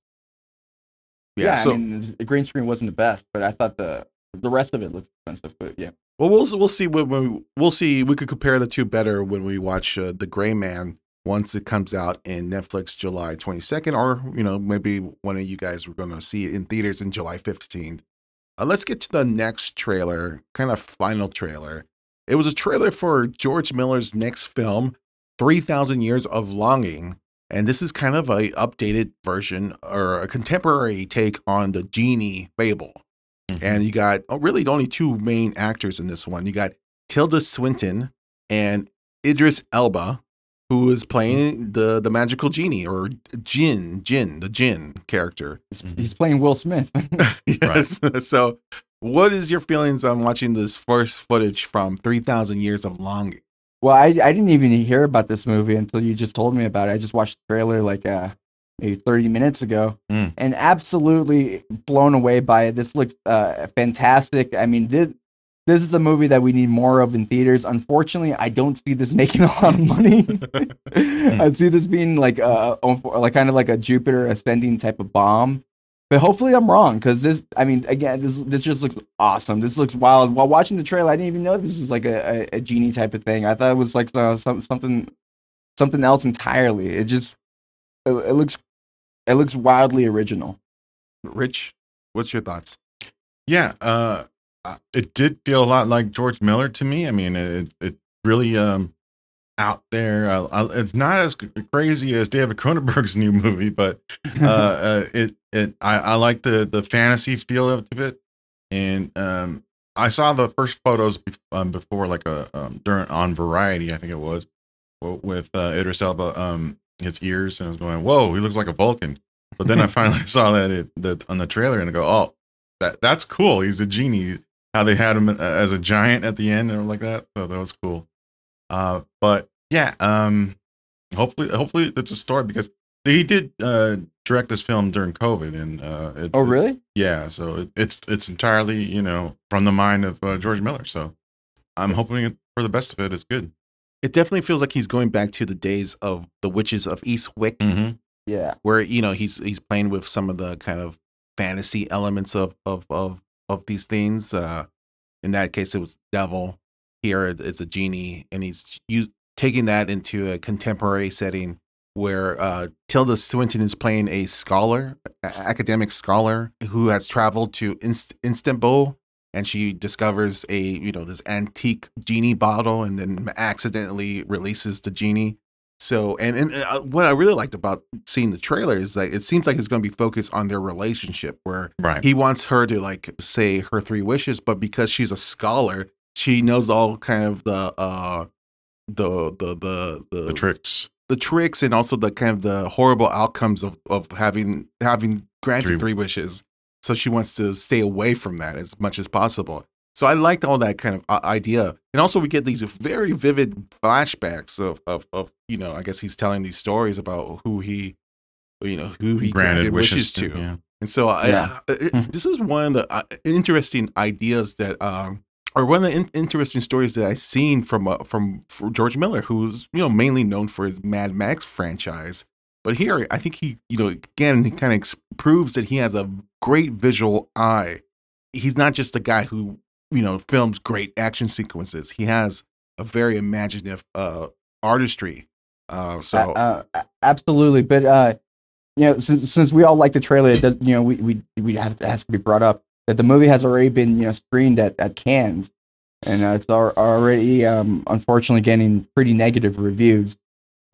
Yeah, Yeah, so I mean, the green screen wasn't the best, but I thought the the rest of it looked expensive. But yeah, well, we'll we'll see when, we, we'll see. We could compare the two better when we watch uh, the Gray Man once it comes out in Netflix July 22nd, or you know maybe one of you guys were going to see it in theaters in July 15th. Uh, let's get to the next trailer, kind of final trailer. It was a trailer for George Miller's next film, 3000 Years of Longing. And this is kind of a updated version or a contemporary take on the genie fable. Mhm. And you got oh, really only two main actors in this one. You got Tilda Swinton and Idris Elba, who is playing the the magical genie or Jin, Jin, the Jin character. he's, playing Will Smith. yes. So, what is your feelings on watching this first footage from 3000 Years of Longing? Well, I I didn't even hear about this movie until you just told me about it. I just watched the trailer like uh maybe 30 minutes ago Mm. and absolutely blown away by it. This looks uh fantastic. I mean, this this is a movie that we need more of in theaters. Unfortunately, I don't see this making a lot of money. I see this being like a like kind of like a Jupiter ascending type of bomb. But hopefully I'm wrong because this, I mean, again, this this just looks awesome. This looks wild. While watching the trailer, I didn't even know this was like a, a, a genie type of thing. I thought it was like uh, some, something something else entirely. It just it, it looks it looks wildly original. Rich, what's your thoughts? Yeah, uh, it did feel a lot like George Miller to me. I mean, it it really um out there. Uh, uh, it's not as crazy as David Cronenberg's new movie, but uh, uh, it it I, I like the the fantasy feel of it, and um, I saw the first photos bef- um, before, like a um, during on Variety, I think it was, with uh, Idris Elba, um, his ears, and I was going, "Whoa, he looks like a Vulcan." But then I finally saw that it that on the trailer, and I go, "Oh, that that's cool. He's a genie." How they had him uh, as a giant at the end and like that, so that was cool. Uh, but yeah, um, hopefully, hopefully it's a story because he did uh direct this film during COVID, and uh, it's, oh, it's- really? yeah, so it, it's it's entirely you know from the mind of uh, George Miller. So I'm hoping for the best of it. It's good. It definitely feels like he's going back to the days of the witches of Eastwick, Mm-hmm. Yeah. where you know he's he's playing with some of the kind of fantasy elements of of of of these things. Uh, in that case, it was devil. Here, it's a genie, and he's you taking that into a contemporary setting where uh, Tilda Swinton is playing a scholar, academic scholar who has traveled to Inst- Istanbul, and she discovers a you know this antique genie bottle, and then accidentally releases the genie. So, and and uh, what I really liked about seeing the trailer is that it seems like it's going to be focused on their relationship, where Right. he wants her to like say her three wishes, but because she's a scholar, she knows all kind of the uh the the the the, the tricks. the tricks and also the kind of the horrible outcomes of of having having granted Three- three wishes. So she wants to stay away from that as much as possible. So I liked all that kind of uh, idea, and also we get these very vivid flashbacks of of of you know I guess he's telling these stories about who he you know who he granted, wishes, to. Yeah. And so, I, Yeah. I- it- this is one of the uh, interesting ideas that, um, or one of the in- interesting stories that I've seen from uh, from George Miller, who's you know mainly known for his Mad Max franchise. But here, I think he, you know, again, he kind of ex- proves that he has a great visual eye. He's not just a guy who, you know, films great action sequences. He has a very imaginative uh, artistry. Uh, so, uh, absolutely. But uh, you know, since, since we all like the trailer, it does, you know, we we we have to, it has to be brought up that the movie has already been you know screened at at Cannes, and uh, it's al- already um, unfortunately getting pretty negative reviews.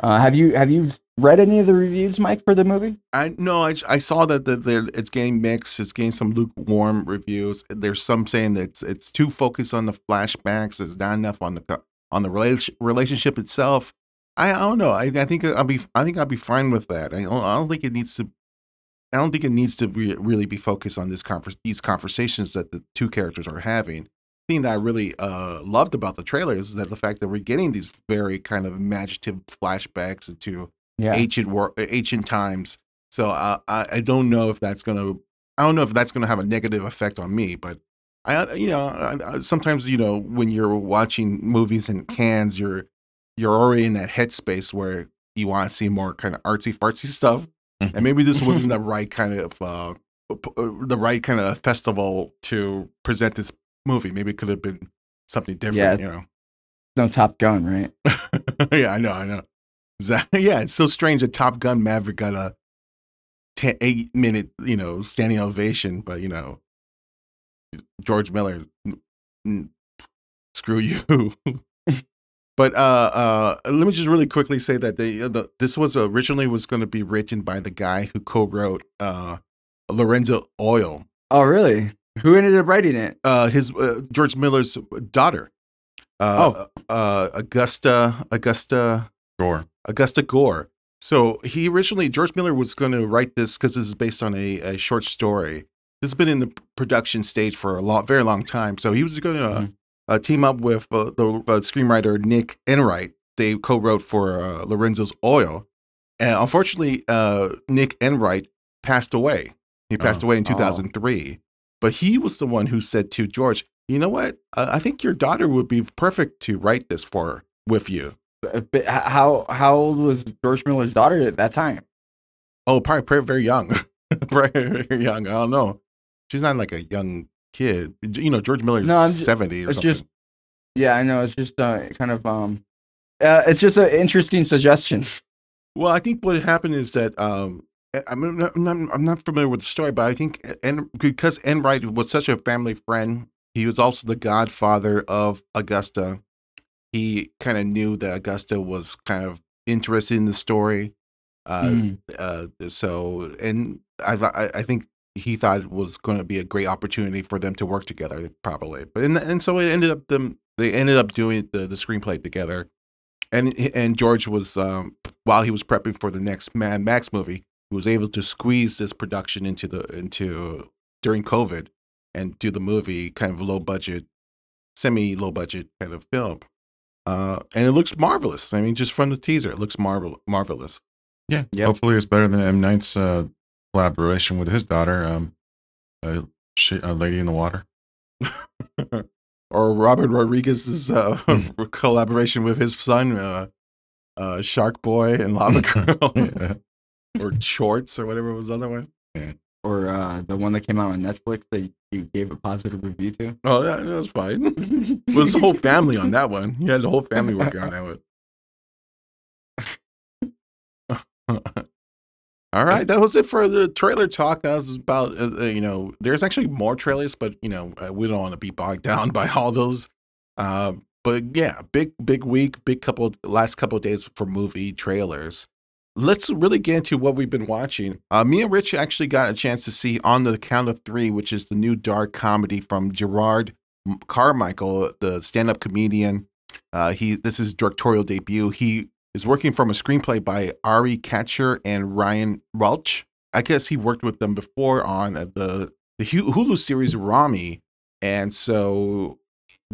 Uh, have you have you read any of the reviews, Mike, for the movie? I no, I, I saw that the, it's getting mixed. It's getting some lukewarm reviews. There's some saying that it's it's too focused on the flashbacks. It's not enough on the on the relation, relationship itself. I, I don't know. I, I think I'll be I think I'll be fine with that. I don't, I don't think it needs to. I don't think it needs to be, really be focused on this these conversations that the two characters are having. The thing that I really uh, loved about the trailer is that the fact that we're getting these very kind of imaginative flashbacks into Yeah, ancient war, ancient times. So uh, I I don't know if that's going to I don't know if that's going to have a negative effect on me, but I, you know, I, I, sometimes you know when you're watching movies in Cannes, you're you're already in that headspace where you want to see more kind of artsy fartsy stuff. And maybe this wasn't the right kind of uh, uh, the right kind of festival to present this movie. Maybe it could have been something different. Yeah. You know. No Top Gun, right? yeah, I know, I know. Exactly. Yeah, it's so strange that Top Gun Maverick got a 10, eight minute, you know, standing ovation, but you know, George Miller, screw you. but uh, uh, let me just really quickly say that they, uh, the, this was originally was going to be written by the guy who co-wrote uh, Lorenzo Oil, Oh, really? Who ended up writing it? uh, his uh, George Miller's daughter. Uh, uh, Augusta, Augusta. Gore. Augusta Gore. So he originally George Miller was going to write this because this is based on a, a short story. This has been in the production stage for a long, very long time. So he was going to Mhm. Uh, team up with uh, the uh, screenwriter Nick Enright. They co-wrote for uh, Lorenzo's Oil, and unfortunately, uh, Nick Enright passed away. He passed Oh. away in Oh. 2003. But he was the one who said to George, "You know what? Uh, I think your daughter would be perfect to write this for with you." Uh, but How how old was George Miller's daughter at that time? Oh, probably, very young. very young. I don't know. She's not like a young kid. You know, George Miller's No, I'm 70 or It's something. just, yeah, I know. It's just uh, kind of um, uh, it's just an interesting suggestion. well, I think what happened is that um, I'm not, I'm not, I'm not familiar with the story, but I think and because Enright was such a family friend, he was also the godfather of Augusta. He kind of knew that Augusta was kind of interested in the story. Uh, Mm. uh, so and I I think he thought was going to be a great opportunity for them to work together probably but and, and so it ended up them they ended up doing the, the screenplay together and and George was um while he was prepping for the next Mad Max movie he was able to squeeze this production into the into during COVID and do the movie kind of low budget semi low budget kind of film uh and it looks marvelous I mean just from the teaser it looks marvel marvelous Yeah. Yep. Hopefully, it's better than M Night's uh, collaboration with his daughter, um, uh, she, a lady in the water. or Robert Rodriguez's uh, Hmm. collaboration with his son, uh, uh, Shark Boy and Lava Girl, Yeah. or Shorts, or whatever was the other one. Or uh, the one that came out on Netflix that you gave a positive review to. Oh, that, that was fine. it was the whole family on that one. He had the whole family working on that one. All right, that was it for the trailer talk. That was about uh, uh, you know, there's actually more trailers, but you know, uh, we don't want to be bogged down by all those. Uh, but yeah, big big week, big couple last couple days for movie trailers. Let's really get into what we've been watching. Uh, me and Rich actually got a chance to see On the Count of Three, which is the new dark comedy from Gerard Carmichael, the stand-up comedian. Uh, he this is directorial debut. He is working from a screenplay by Ari Katcher and Ryan Welch. I guess he worked with them before on uh, the the Hulu series Ramy, and so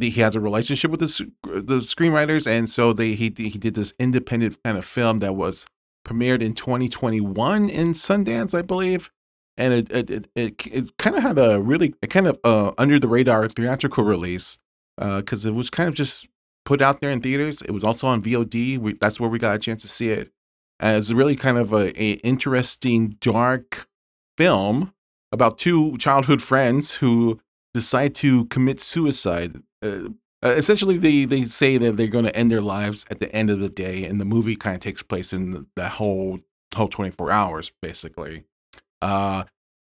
he has a relationship with the the screenwriters, and so they he he did this independent kind of film that was premiered in 2021 in Sundance, I believe. And it it it, it, it kind of had a really kind of uh, under the radar theatrical release because it was kind of just put out there in theaters. It was also on VOD. We, that's where we got a chance to see it. And it's really kind of a, a interesting, dark film about two childhood friends who decide to commit suicide. Uh, uh, essentially, they they say that they're going to end their lives at the end of the day, and the movie kind of takes place in the, whole whole twenty four hours, basically. Uh,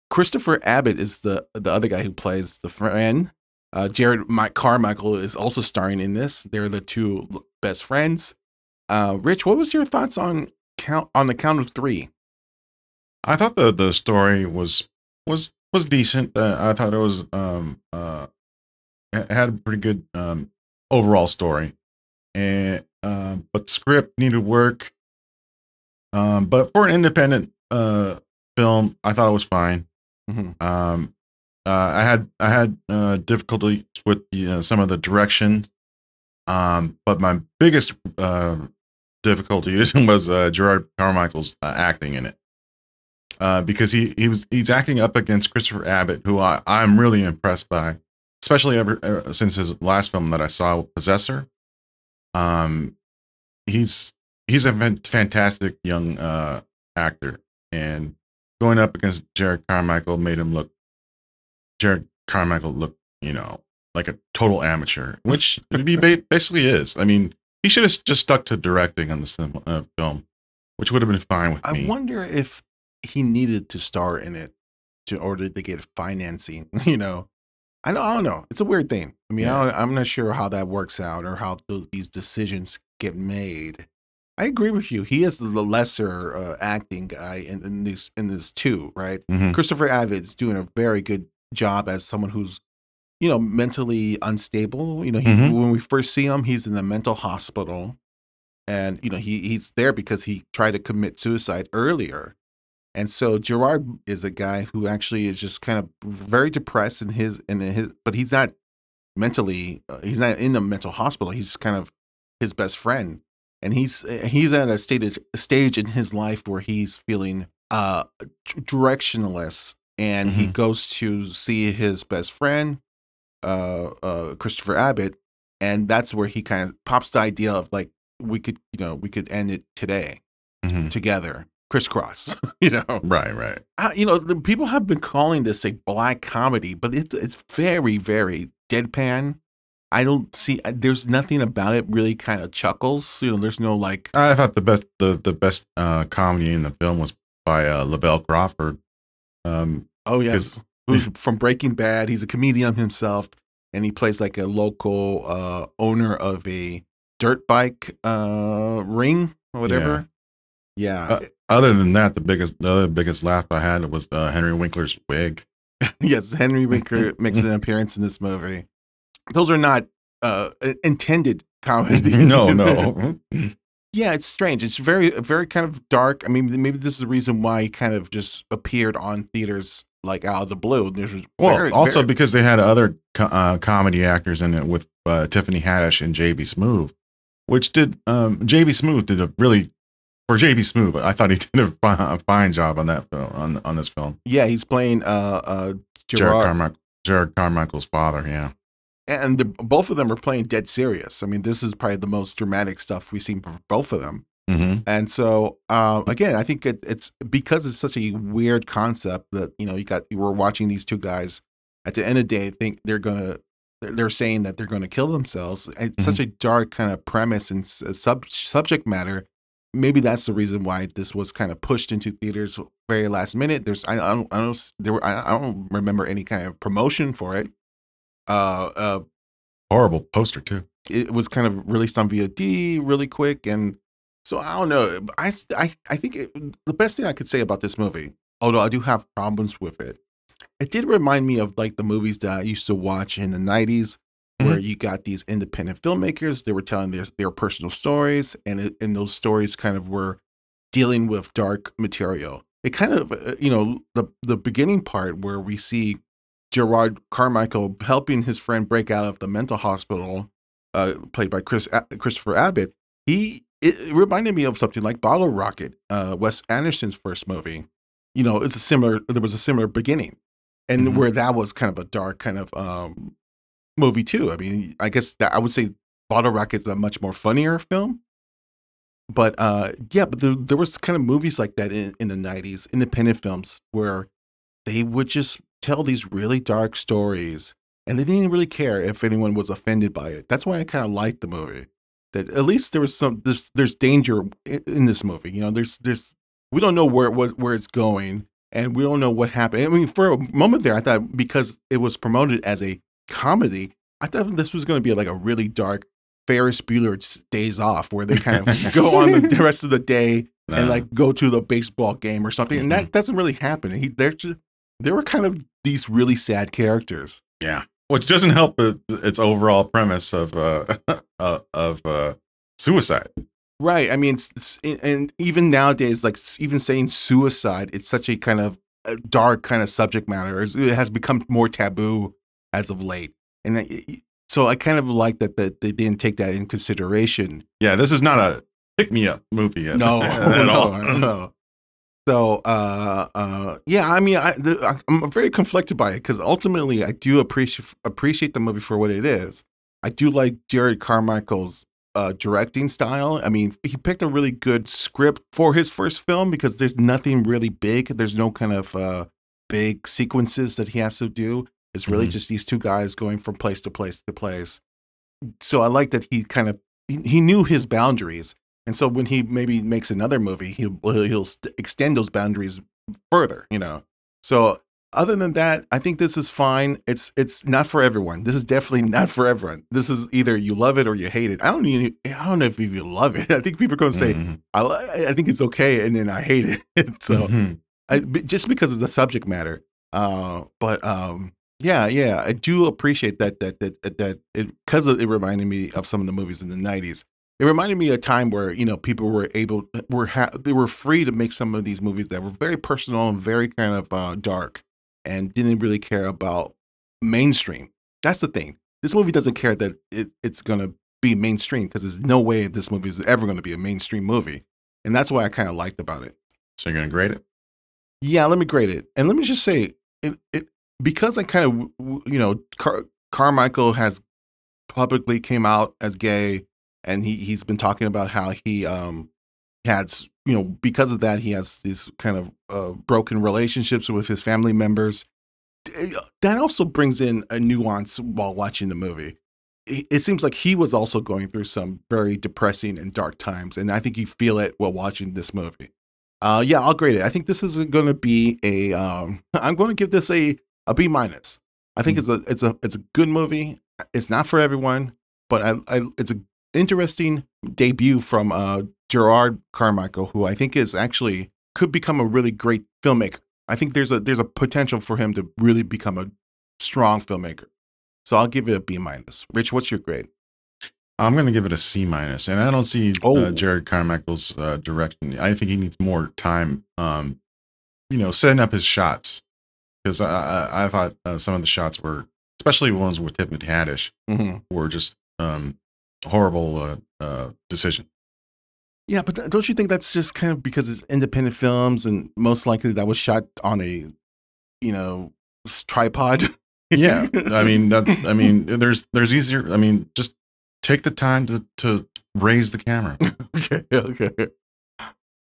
Christopher Abbott is the the other guy who plays the friend. Uh, Jerrod Mike Carmichael is also starring in this. They're the two best friends. Uh, Rich, what was your thoughts on count on the count of three? I thought the the story was was was decent. Uh, I thought it was um uh had a pretty good um overall story, and uh, but script needed work. Um, but for an independent uh film, I thought it was fine. Mhm. Um, uh, I had I had uh, difficulty with the, uh, some of the direction. Um, but my biggest uh, difficulty was uh, Gerard Carmichael's uh, acting in it. because he he was he's acting up against Christopher Abbott, who I I'm really impressed by, especially ever, ever since his last film that I saw, Possessor. Um, he's he's a fantastic young actor, and going up against Jerrod Carmichael made him look. Jerrod Carmichael look, you know, like a total amateur, which he basically is. I mean, he should have just stuck to directing on the uh, film, which would have been fine with I me. I wonder if he needed to star in it to order to get financing. You know, I don't, I don't know. It's a weird thing. I mean, I Yeah. don't, I'm not sure how that works out or how th- these decisions get made. I agree with you. He is the lesser uh, acting guy in, in this in this too, right? Mhm. Christopher Abbott's doing a very good job as someone who's, you know, mentally unstable. You know, he, Mhm. when we first see him, he's in a mental hospital, and you know he he's there because he tried to commit suicide earlier, and so Gerard is a guy who actually is just kind of very depressed in his in his, but he's not mentally uh, he's not in a mental hospital. He's kind of his best friend, and he's he's at a stage stage in his life where he's feeling uh directionless and he Mhm. goes to see his best friend uh uh Christopher Abbott and that's where he kind of pops the idea of like we could you know we could end it today Mhm. together crisscross you know Right, right. uh, you know the people have been calling this a black comedy but it's it's very very deadpan I don't see uh, there's nothing about it really kind of chuckles you know there's no like I thought the best the the best uh, comedy in the film was by uh, Lavell Crawford. Um, Oh yes, who's from Breaking Bad. He's a comedian himself, and he plays like a local uh, owner of a dirt bike uh, ring or whatever. Yeah, Uh, other than that, the biggest the other biggest laugh I had was uh, Henry Winkler's wig. yes. Henry Winkler makes an appearance in this movie. Those are not uh, intended comedy. no, no. yeah, it's strange. It's very, very kind of dark. I mean, maybe this is the reason why he kind of just appeared on theaters like out of the blue. There's Well, very- also very- because they had other co- uh, comedy actors in it with uh, Tiffany Haddish and JB Smoove, which did um, JB Smoove did a really for JB Smoove. I thought he did a fine, a fine job on that film on on this film. yeah, he's playing uh, uh, Jerrod Gerard, Carmichael, Jerrod Carmichael's father. Yeah. and the, both of them are playing dead serious. I mean, this is probably the most dramatic stuff we've seen from both of them. Hmm And so, uh, again, I think it, it's because it's such a weird concept that you know you got you were watching these two guys. At the end of the day, think they're gonna they're they're saying that they're going to kill themselves. It's such a dark kind of premise and uh, sub subject matter. Maybe that's the reason why this was kind of pushed into theaters very last minute. There's I, I don't I don't there were I, I don't remember any kind of promotion for it. Uh, uh, Horrible poster too. it was kind of released on VOD really quick, and so I don't know. I I, I think it, the best thing I could say about this movie, although I do have problems with it, it did remind me of like the movies that I used to watch in the '90s, where you got these independent filmmakers. They were telling their their personal stories, and it, and those stories kind of were dealing with dark material. It kind of uh, you know the the beginning part where we see Gerard Carmichael helping his friend break out of the mental hospital, uh, played by Chris Christopher Abbott. He it, reminded me of something like Bottle Rocket, uh, Wes Anderson's first movie. You know, it's a similar. There was a similar beginning, and Mhm. where that was kind of a dark kind of um, movie too. I mean, I guess that I would say Bottle Rocket's a much more funnier film. But uh, yeah, but there, there was kind of movies like that in, in the '90s, independent films where they would just tell these really dark stories and they didn't really care if anyone was offended by it. That's why I kind of liked the movie. That at least there was some there's there's danger in, in this movie. You know, there's there's we don't know where what where it's going and we don't know what happened. I mean, for a moment there, I thought because it was promoted as a comedy, I thought this was going to be like a really dark Ferris Bueller's Days Off, where they kind of go on the, rest of the day and Uh, like go to the baseball game or something. And that doesn't really happen. He they're they were kind of these really sad characters. yeah, which doesn't help its overall premise of uh, uh of uh suicide. Right. I mean, it's, it's, and even nowadays, like even saying suicide, it's such a kind of uh, dark kind of subject matter. It has become more taboo as of late, and so I kind of like that that they didn't take that in consideration. Yeah, this is not a pick me up movie at, No, at no, all. no. though, uh, uh, yeah, I mean, I, the, I- I'm very conflicted by it because ultimately, I do appreciate appreciate the movie for what it is. I do like Jerrod Carmichael's uh, directing style. I mean, he picked a really good script for his first film because there's nothing really big. There's no kind of uh, big sequences that he has to do. It's really Mhm. just these two guys going from place to place to place. So I like that he kind of he, he knew his boundaries, and so when he maybe makes another movie, he'll he'll he'll st- extend those boundaries further. You know. So other than that, I think this is fine. It's it's not for everyone. This is definitely not for everyone. This is either you love it or you hate it. I don't even, I don't know if you love it. I think people are going to say Mhm. I I think it's okay, and then I hate it. so Mhm. I, just because of the subject matter. Uh, but um, yeah, yeah, I do appreciate that that that that, that it because it reminded me of some of the movies in the '90s. It reminded me of a time where you know people were able were ha- they were free to make some of these movies that were very personal and very kind of uh, dark and didn't really care about mainstream. That's the thing. This movie doesn't care that it, it's gonna be mainstream because there's no way this movie is ever gonna be a mainstream movie, and that's what I kind of liked about it. So you're gonna grade it? Yeah, let me grade it. And let me just say, it, it because I kind of, you know, Car- Carmichael has publicly came out as gay, and he he's been talking about how he um had, you know, because of that he has these kind of uh, broken relationships with his family members. That also brings in a nuance while watching the movie. It seems like he was also going through some very depressing and dark times, and I think you feel it while watching this movie. Uh, yeah, I'll grade it. I think this is going to be a. Um, I'm going to give this a a B minus. I think Mm. it's a it's a it's a good movie. It's not for everyone, but I, I it's an interesting debut from uh Gerard Carmichael, who I think is actually could become a really great filmmaker. I think there's a there's a potential for him to really become a strong filmmaker. So I'll give it a B minus. Rich, what's your grade? I'm gonna give it a C minus, and I don't see Oh. uh, Jerrod Carmichael's uh, direction. I think he needs more time. Um, you know, setting up his shots because I, I, I thought uh, some of the shots were, especially ones with Tiffany Haddish, Mm-hmm. were just um, horrible uh, uh, decision. Yeah, but th- don't you think that's just kind of because it's independent films and most likely that was shot on a, you know, s- tripod? Yeah, I mean that. I mean, there's there's easier. I mean, just take the time to to raise the camera. okay, okay.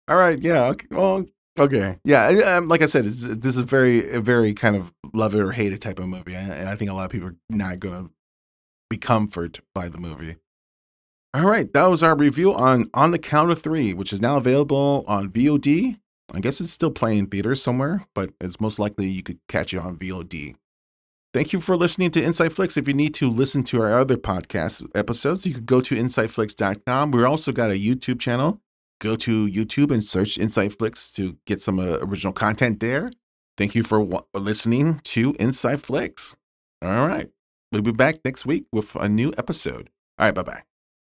All right, yeah. Okay, well, okay, yeah. I- Um, like I said, it's, this is very, a very kind of love it or hate it type of movie, and I think a lot of people are not going to be comforted by the movie. All right, that was our review on On the Count of Three, which is now available on VOD. I guess it's still playing in theaters somewhere, but it's most likely you could catch it on VOD. Thank you for listening to Insight Flicks. If you need to listen to our other podcast episodes, you could go to insightflix.com. We're also got a YouTube channel. Go to YouTube and search Insight Flicks to get some uh, original content there. Thank you for listening to Insight Flicks. All right. We'll be back next week with a new episode. All right. Bye bye.